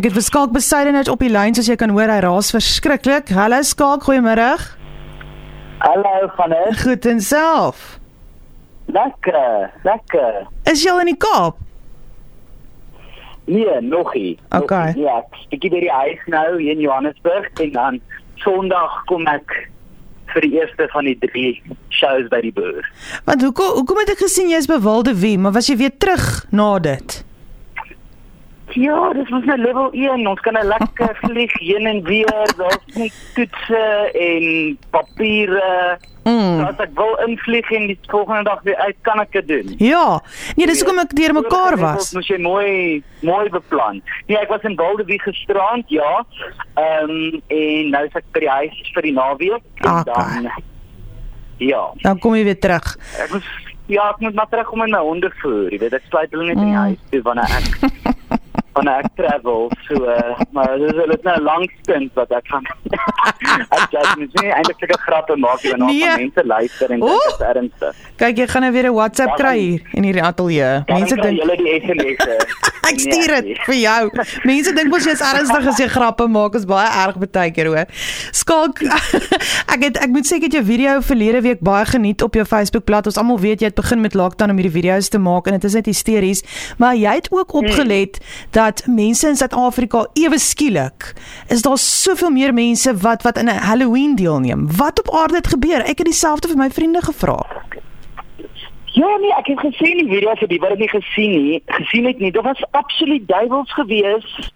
Ek het vir Skalk Besuidenhout op die lyn soos jy kan hoor hy raas verskriklik. Hallo Skalk, goeiemôre. Hallo van dit. Goed en self. Lekker, lekker. Is jy al in die Kaap? Nee, nog nie. Nog Okay. nie. Ja, ek bietjie by die huis nou hier in Johannesburg en dan Sondag kom ek vir die eerste van die drie shows by die boer. Want hoekom hoekom het ek gesien jy's bewilde wie, maar was jy weer terug na dit? Ja, dis mos nou level 1. Ons kan nou lekker vlieg heen en weer. Daar's nie toetse en papiere. Mm. As ek wil invlieg en die volgende dag weer uit, kan ek dit doen. Ja. Nee, dis hoekom ek deur mekaar was. Moes jy mooi mooi beplan. Nee, ek was in Wildewee gisterand, ja. Ehm um, en nou is ek by die huis vir die naweek en Okay. dan Ja, Dan kom jy weer terug. ek moet ja, ek moet maar terug om in my honde voer. Jy weet, ek sluit hulle net in die Mm. huis toe wanneer ek wanneer ek travel. So uh, maar dis hulle het nou 'n lang stint wat ek gaan Ek sê mens nie eintlik 'n grappe maak hier want Nee. nee. mense luister en dit is ernstig. Kyk, jy gaan nou weer 'n WhatsApp kry hier in hierdie ateljee. Mense dink julle die SMS'e. Ek stuur dit vir jou. Mense dink mos jy's ernstig as jy grappe maak, is baie erg baie keer hoor. Skalk ek het ek moet sê ek het jou video verlede week baie geniet op jou Facebookblad. Ons almal weet jy het begin met lockdown om hierdie video's te maak en dit is net hysteries, maar jy het ook opgelet dat mense in Suid-Afrika ewe skielik is daar soveel meer mense wat wat in 'n Halloween deelneem. Wat op aarde het gebeur? Ek het dieselfde vir my vriende gevra. Ja nee, ek het gesien die video vir die wat dit nie gesien nie, gesien het nie. Dit was absoluut duiwels gewees.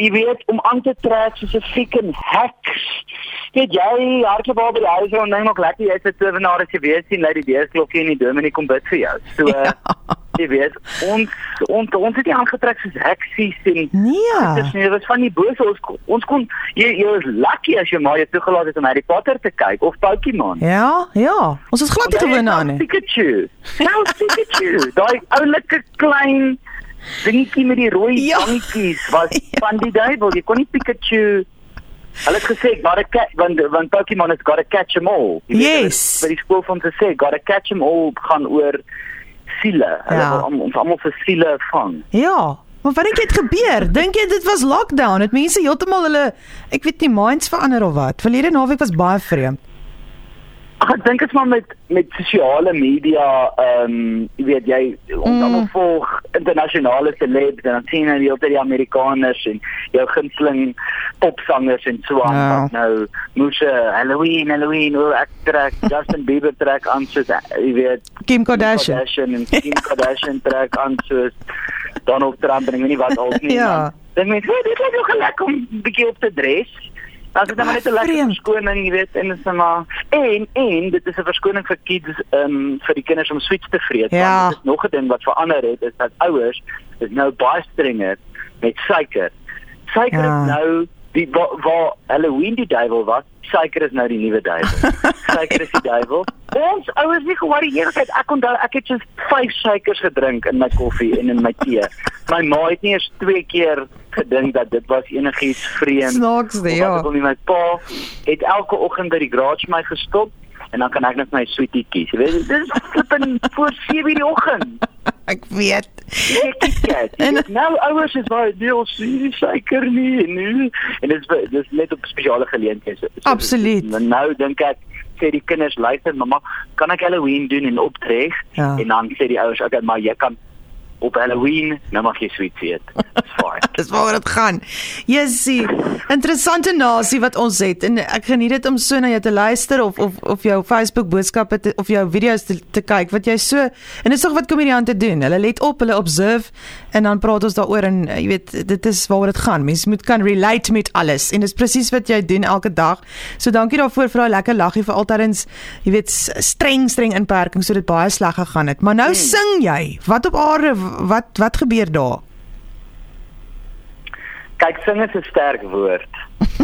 Jy weet om aan te trek soos 'n freaking heks. Weet jy, hardloop al by die huis en dink nog lekker jy's 'n tovenaar as jy weet sien lei die deursklokkie en die dominee kom bid vir jou. So Ja. jy weet, ons ons ons het nie aangetrek soos heksies en Nee. Nie, dit was van die bose ons ons kon jy jy was lucky as jy maar jy toegelaat het om Harry Potter te kyk of Pokémon. Ja, ja. Ons is glad nie gewoond aan nie. Pikachu. Nou Pikachu. Daai oulike klein dingetjie met die rooi Ja. bankies was Ja. van die duiwel. Jy kon nie Pikachu Hulle het gesê a cat want want Pokémon has got to catch 'em all. Jy weet, Yes. By die skool van te sê got to catch 'em all gaan oor siele. Hulle Ja. wil om- ons almal vir siele vang. Ja. Maar wat dink jy het gebeur? Dink jy dit was lockdown? Het mense heeltemal hulle ek weet nie minds verander of wat? Verlede naweek was baie vreemd. Ag ek dink dit is maar met met sosiale media, ehm um, jy weet jy ons Mm. volg internasionale celebs en dan sien jy die tyd die Amerikaners en jou gunsteling popsangers en so aan Ja. wat nou moes uh, Halloween, Halloween, o ek trek Justin Bieber trek aan soos uh, jy weet Kim Kardashian. Kardashian en Kim Kardashian trek aan soos Donald Trump en ek weet nie wat al nie. Ja. Dink mens, "Hey, dit lyk nog lekker om 'n bietjie op te dress." Dan is dit maar net 'n lekker verskoning, jy weet, en dit is maar en en dit is 'n verskoning vir kids ehm um, vir die kinders om sweets te vreet. Ja. Want dit is nog 'n ding wat verander het is dat ouers is nou baie strenger met suiker. Suiker Ja. is nou die waar, waar Halloween die duiwel was, suiker is nou die nuwe duiwel. suiker is die duiwel. Ons ouers nie geworry eendag ek onthou ek het so 5 suikers gedrink in my koffie en in my tee. My ma het nie eers twee keer gedink dat dit was enigiets vreemd. Snaaks, nee, ja. ek wil nie, my pa het elke oggend by die garage my gestop en dan kan ek net my sweetie kies. Jy weet, dit is flippin voor 7:00 die oggend. Ek weet. Ek. En- En nou ouers is baie deel nie suiker nie en nu en dit is dis net op spesiale geleenthede. So- so- Absoluut. Nou, nou dink ek sê die kinders luister mamma, kan ek Halloween doen en optrek? Ja. En dan sê die ouers, okay, maar jy kan op Halloween nou mag jy sweet eet. Dis fine. Dis waaroor dit gaan. Jessie, interessante nasie wat ons het en ek geniet dit om so na jou te luister of of of jou Facebook boodskappe te, of jou video's te, te kyk wat jy so en dit is tog wat komediante doen. Hulle let op, hulle observe en dan praat ons daaroor en eh, jy weet dit is waaroor dit gaan. Mense moet kan relate met alles en dis presies wat jy doen elke dag. So dankie daarvoor vir daai lekker laggie vir altydens jy weet streng streng inperking so dit baie sleg gegaan het. Maar nou sing jy. Wat op aarde wat wat gebeur daar? Kyk, sing is 'n sterk woord.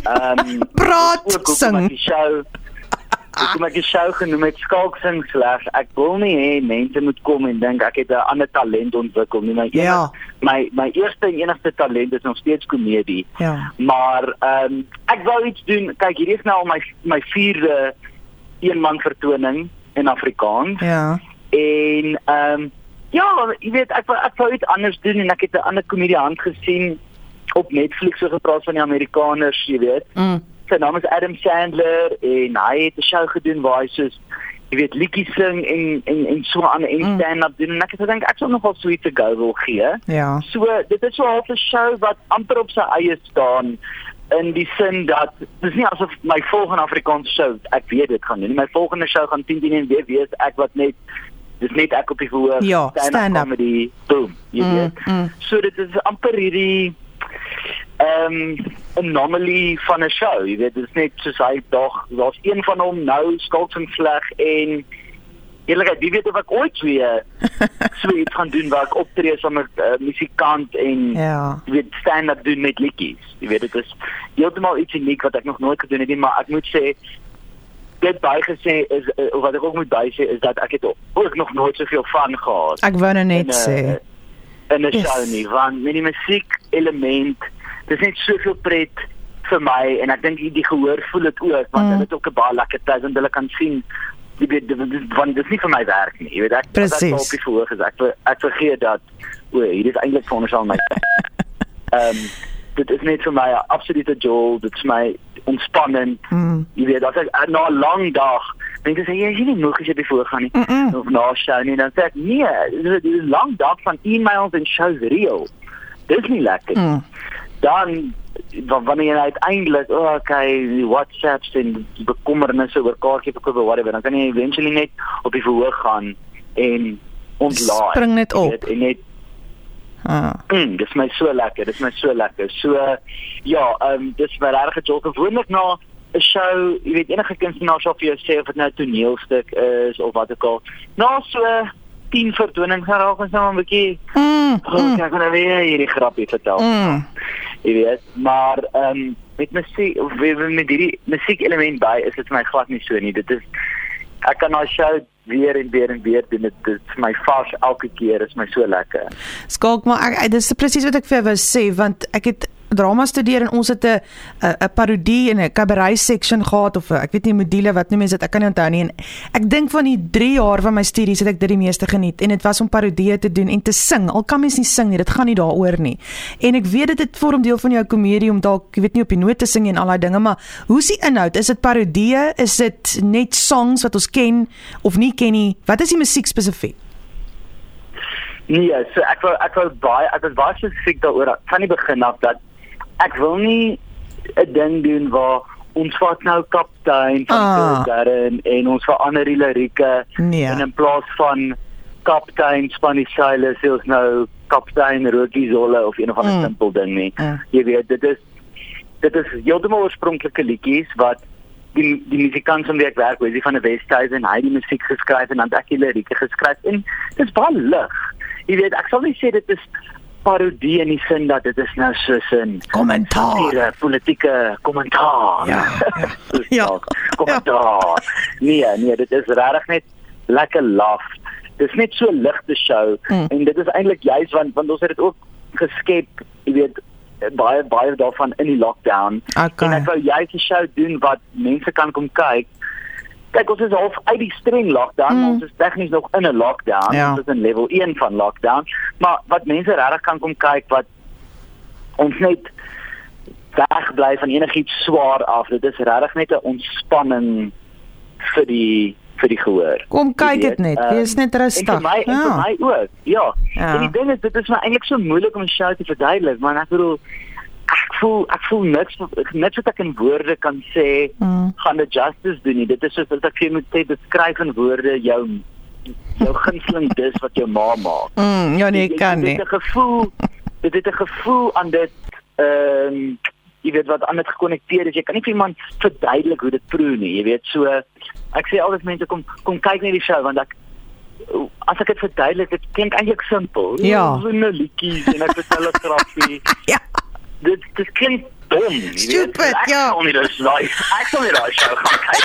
Ehm um, Praat, ook sing. Die show ek die show genoem het skalk sing slegs. Ek wil nie hê mense moet kom en dink ek het 'n ander talent ontwikkel nie. My Ja. enig- my my eerste en enigste talent is nog steeds komedie. Ja. Maar ehm um, ek wou iets doen. Kyk, hierdie is nou al my my vierde eenman vertoning in Afrikaans. Ja. En ehm um, ja, jy weet ek wou ek wou iets anders doen en ek het 'n ander komediant gesien op Netflix so gepraat van die Amerikaners, jy weet. Mm. Sy naam is Adam Sandler en hy het 'n show gedoen waar hy soos jy weet liedjies sing en en en so aan en Mm. stand-up doen en ek het gedink ek sal nogal sweet to go wil gee. Ja. So dit is so half 'n show wat amper op sy eie staan in die sin dat dis nie asof my volgende Afrikaanse show ek weet dit gaan doen. nie. My volgende show gaan 10 10 en weer wees ek wat net dis net ek op die verhoog Ja, stand-up. comedy boom jy Mm, weet. mm. So dit is amper hierdie ehm anomaly van 'n show. Jy weet dit is net soos hy dag daar's een van hom nou skalk en sleg en Eerlikheid, wie weet of ek ooit weer so iets gaan doen waar ek optree saam met 'n uh, musikant en Ja. jy weet stand-up doen met liedjies. Jy weet dit is heeltemal iets uniek wat ek nog nooit gedoen het nie, maar ek moet sê dit bygesê is uh, wat ek ook moet bysê is dat ek het ook nog nooit soveel van gehad Ek wou nou net in 'n- sê. in 'n Yes. show nie, want met die musiek element dis net soveel pret vir my en ek dink die gehoor voel dit ook want Mm. hulle het ook 'n baie lekker tyd en hulle kan sien jy weet want dit is nie vir my werk nie jy weet ek Precies. op die verhoog is ek ek vergeet dat o hier is eintlik veronderstel my ehm dit is net vir my 'n absolute joy dit is my ontspannend Mm. jy weet as ek na 'n lang dag mense sê jy is nie moeg as jy bevoor gaan nie Mm -mm. of na show nie dan sê ek nee dit is 'n lang dag van e-mails en shows reël dis nie lekker Mm. dan wa- wanneer jy uiteindelik oh, okay die WhatsApps en die bekommernisse oor kaartjie verkoop of whatever dan kan jy eventually net op die verhoog gaan en ontlaai Spring net op. weet, en net Ah. Mm, dis my so lekker, dis my so lekker. So ja, ehm um, dis my regte jol gewoonlik na 'n show, jy weet enige kunstenaar sal vir jou sê of dit nou 'n toneelstuk is of wat ook al. Na so 10 vertonings gaan raak ons nou 'n bietjie Mm. Mm. ek gaan nou weer hierdie grappie vertel. Mm. Jy weet, maar ehm um, met musiek of met hierdie musiek element by is dit vir my glad nie so nie. Dit is ek kan daai show weer en weer en weer doen. Dit is my vas elke keer, is my so lekker. Skalk maar ek dis presies wat ek vir jou wou sê want ek het drama studeer en ons het 'n 'n parodie en 'n cabaret section gehad of 'n ek weet nie module wat noem mense dit ek kan nie onthou nie. En ek dink van die 3 jaar van my studies het ek dit die meeste geniet en dit was om parodieë te doen en te sing. Al kan mens nie sing nie dit gaan nie daaroor nie. En ek weet dit het vorm deel van jou komedie om dalk ek weet nie op die note te sing en al daai dinge maar hoe's die inhoud? Is dit parodieë? Is dit net songs wat ons ken of nie ken nie? Wat is die musiek spesifiek? Nee, so ek wou ek wou baie ek was baie spesifiek daaroor van die begin af dat ek wil nie 'n ding doen waar ons vat nou kaptein van Ah. Darren en ons verander die lirieke Nee. en in plaas van kaptein Spanny Silas is ons nou kaptein Rocky Zolle of een of ander Mm. simpel ding nie. Mm. Jy weet dit is dit is heeltemal oorspronklike liedjies wat die die musikant van wie ek werk, Wesley van der Westhuizen, hy het die musiek geskryf en dan het ek die lirieke geskryf en dit is baie lig. Jy weet, ek sal nie sê dit is parodie in die sin dat dit is nou soos 'n kommentaar satire, politieke kommentaar. Ja, ja. Soos Ja. kommentaar. Nee, nee, dit is regtig net lekker laf. Dis net so ligte show Mm. en dit is eintlik juis want want ons het dit ook geskep, jy weet, baie baie daarvan in die lockdown. Okay. En ek wou juist 'n show doen wat mense kan kom kyk. Kyk, ons is half uit die streng lockdown, Mm. ons is tegnies nog in 'n lockdown. Ja. Ons is in level 1 van lockdown, maar wat mense regtig kan kom kyk wat ons net wegbly van enigiets swaar af. Dit is regtig net 'n ontspanning vir die vir die gehoor. Kom kyk dit net. ehm, Wees net rustig. Vir my en vir Ja. my ook. Ja. Ja. En die ding is dit is maar eintlik so moeilik om 'n show te verduidelik, maar ek bedoel ek voel ek voel niks niks wat ek in woorde kan sê Mm. gaan dit justice doen nie. Dit is soos as ek vir jou moet sê beskryf in woorde jou jou gunsteling dis wat jou ma maak. Mm, ja nee, Dit- kan dit nie. het 'n gevoel dit het 'n gevoel aan dit ehm jy weet wat aan dit gekonnekteer is. Jy kan nie vir iemand verduidelik hoe dit proe nie. Jy weet so ek sê altyd mense kom kom kyk net die show want ek as ek dit verduidelik, dit klink eintlik simpel. Ja. so 'n liedjie en ek vertel 'n grappie. Ja. Dit dit klink dom. jy weet. Stupid, Ek ja. sal nie dus daai ek sal nie daai show gaan kyk.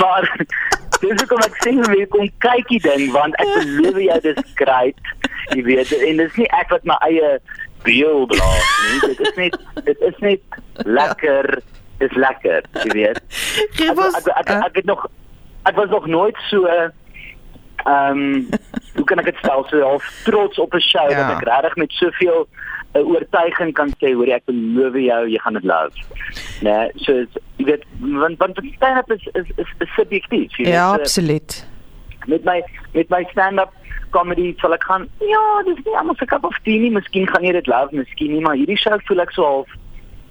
Maar dis hoekom ek sê jy kom kyk die ding want ek beloof jou dis great. Jy weet en dis nie ek wat my eie beeld blaas nie. Dit is net dit is net lekker. Dis lekker, jy weet. Ek, ons ek, ek, ek, ek het nog ek was nog nooit so ehm um, kan ek dit stel so half trots op 'n show Ja. wat ek regtig met soveel uh, oortuiging kan sê hoor ek beloof jou jy gaan dit love. Nee, so jy weet want want stand-up is is is, is subjektief. Ja, weet, so, absoluut. met my met my stand-up comedy sal ek gaan ja, dis nie almal se cup of tea nie, miskien gaan jy dit love, miskien nie, maar hierdie show voel ek so half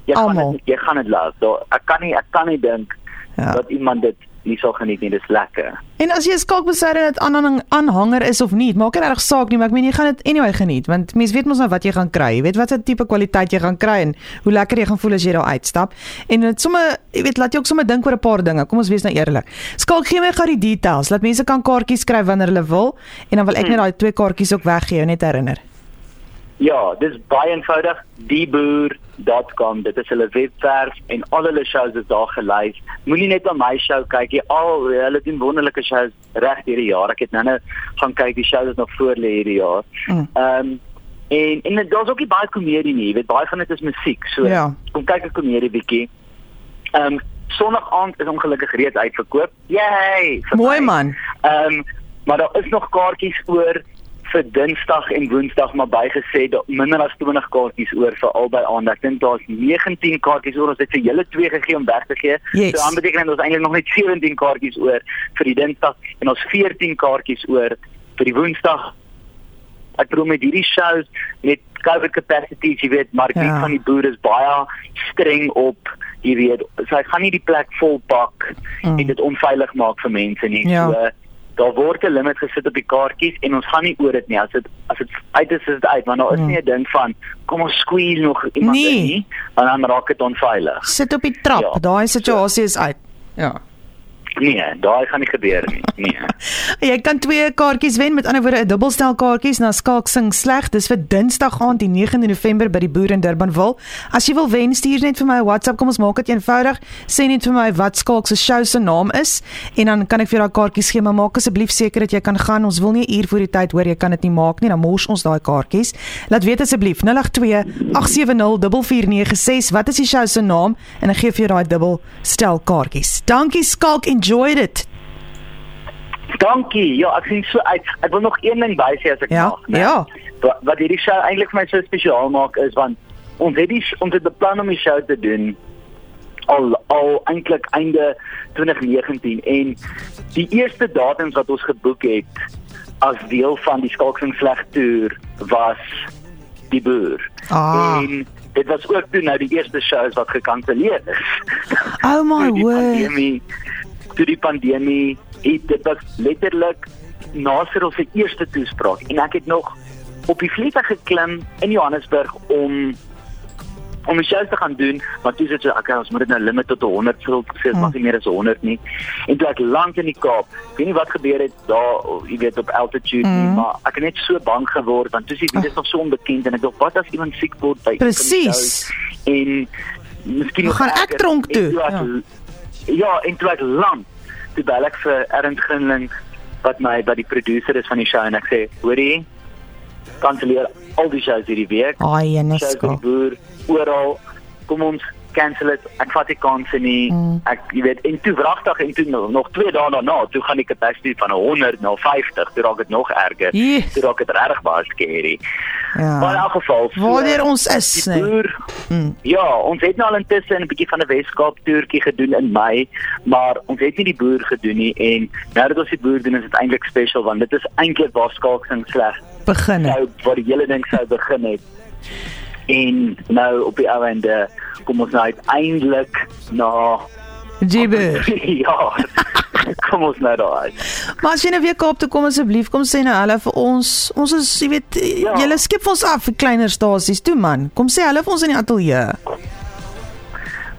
jy gaan dit jy gaan dit love. So, ek kan nie ek kan nie dink Ja. dat iemand dit nie sal geniet nie, dis lekker. En as jy 'n skalkbesyde dit aanhang aanhanger is of nie, maak nie regtig saak nie, maar ek meen jy gaan dit anyway geniet want mense weet mos nou wat jy gaan kry. Jy weet watter tipe kwaliteit jy gaan kry en hoe lekker jy gaan voel as jy daar uitstap. En dit somme, jy weet, laat jy ook sommer dink oor 'n paar dinge. Kom ons wees nou eerlik. Skalk gee my gou die details. Laat mense kan kaartjies skryf wanneer hulle wil en dan wil ek net daai twee kaartjies ook weggee, net herinner. Ja, dis baie eenvoudig. dieboer.com. Dit is hulle webwerf en al hulle shows is daar gelys. Moenie net op my show kyk nie. Al hulle doen wonderlike shows reg hierdie jaar. Ek het nou net gaan kyk die shows is nog voor lê hierdie jaar. Mm. Ehm um, en en daar's ook nie baie komedie nie. Jy weet baie van dit is musiek. So Ja. kom kyk 'n komedie bietjie. Ehm um, Sondag aand is ongelukkig reeds uitverkoop. Yay! Mooi my. man. Ehm um, maar daar is nog kaartjies oor vir Dinsdag en Woensdag maar bygesê dat minder as 20 kaartjies oor vir albei aande. Ek dink daar's 19 kaartjies oor. Ons het vir julle twee gegee om weg te gee. Yes. So dan beteken dit ons eintlik nog net 17 kaartjies oor vir die Dinsdag en ons 14 kaartjies oor vir die Woensdag. Ek bedoel met hierdie shows met COVID capacities, jy weet, maar Ja. van die boere is baie streng op jy weet, so hy gaan nie die plek vol pak Mm. en dit onveilig maak vir mense nie. Ja. So daar word 'n limit gesit op die kaartjies en ons gaan nie oor dit nie. As dit as dit uit is, is dit uit, maar daar is Mm. nie 'n ding van kom ons squeeze nog iemand Nee. in nie, want dan raak dit onveilig. Sit op die trap. Ja. Daai situasie is uit. Ja. Nee, daai gaan nie gebeur nie. Nee. Jy kan twee kaartjies wen, met ander woorde 'n dubbelstel kaartjies na Skalk sing sleg. Dis vir Dinsdag aand die 9de November by die Boer in Durbanville. As jy wil wen, stuur net vir my 'n WhatsApp. Kom ons maak dit eenvoudig. Sê net vir my wat Skalk se show se naam is en dan kan ek vir jou daai kaartjies gee, maar maak asseblief seker dat jy kan gaan. Ons wil nie 'n uur voor die tyd hoor jy kan dit nie maak nie, dan mors ons daai kaartjies. Laat weet asseblief 082 870 4496. Wat is die show se naam? En dan gee ek vir jou daai dubbelstel kaartjies. Dankie Skalk, enjoyed it. Dankie. Ja, ek sien so uit. Ek wil nog een ding by sê as ek Ja, mag. né? ja. Wat, wat hierdie show eintlik vir my so spesiaal maak is want ons het die ons het beplan om die show te doen al al eintlik einde 2019 en die eerste datums wat ons geboek het as deel van die Skalksing sleg toer was die boer. Ah. En dit was ook toe nou die eerste shows wat gekanselleer is. Oh my word. Toe die pandemie het dit was letterlik na Cyril se eerste toespraak en ek het nog op die vliegtuig geklim in Johannesburg om om die show te gaan doen, maar toe sê ek okay, ons moet dit nou limit tot 100 Cyril sê Hmm. mag nie meer as 100 nie. En toe ek land in die Kaap, ek weet nie wat gebeur het daar, jy weet op altitude nie, Hmm. maar ek het net so bang geword want toe sien dit is nog so onbekend en ek dink wat as iemand siek word by Presies. en miskien gaan ek tronk toe, ek- Ja, en toe ek land, toe bel ek vir Ernst Grinling wat my by die producer is van die show en ek sê, hoorie, kanselleer al die shows hierdie week. Ai, en die Skalk. boer oral. Kom ons cancel dit. Ek vat nie kansse nie. Mm. Ek jy weet en toe wragtig en toe nog, nog 2 dae daarna, toe gaan die capacity van 100 na 50, toe raak dit nog erger. Jee. Toe raak dit regtig baie scary. Ja. Maar in elk geval, so- Waar ons is, die nee. boer Mm. Ja, ons het nou al intussen 'n bietjie van 'n Weskaap toertjie gedoen in Mei, maar ons het nie die boer gedoen nie en nou dat ons die boer doen is dit eintlik special want dit is eintlik waar skalksing sleg Begin. sou waar die hele ding sou begin het. En nou op die ou ende kom ons nou uiteindelik na Jibber. ja. kom ons nou daar uit. Maar as jy nou weer Kaap toe kom asseblief, kom sê nou hallo vir ons. Ons is, jy weet, Ja. julle skep ons af vir kleiner stasies toe man. Kom sê hallo vir ons in die ateljee.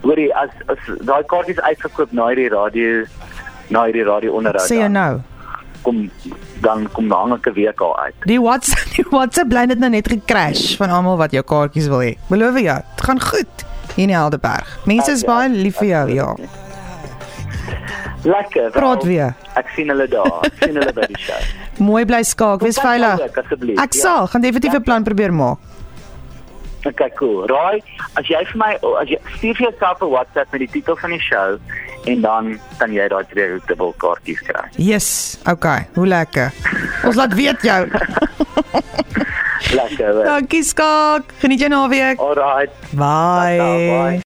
Hoorie, as as daai kaartjies uitverkoop na hierdie radio na hierdie radio onderhoud. Sê jy nou. Kom dan kom na 'n week al uit. Die WhatsApp, die WhatsApp bly net nou net gecrash van almal wat jou kaartjies wil hê. Beloof jou, dit gaan goed hier in Helderberg. Mense is Ja, baie lief vir jou, ja. Lekker. Praat weer. Ek sien hulle daar. Ek sien hulle by die show. Mooi bly skaak, wees kyk veilig. asseblief, Ek ja. sal, gaan definitief 'n plan probeer maak. Okay, cool. Raai, as jy vir my as jy stuur vir jouself 'n WhatsApp met die titel van die show en dan kan jy daai twee dubbelkaartjies kry. Yes, okay. Hoe lekker. Ons laat weet jou. Lekker. Dankie Skak. Geniet jou naweek. Alright. Bye. Bye.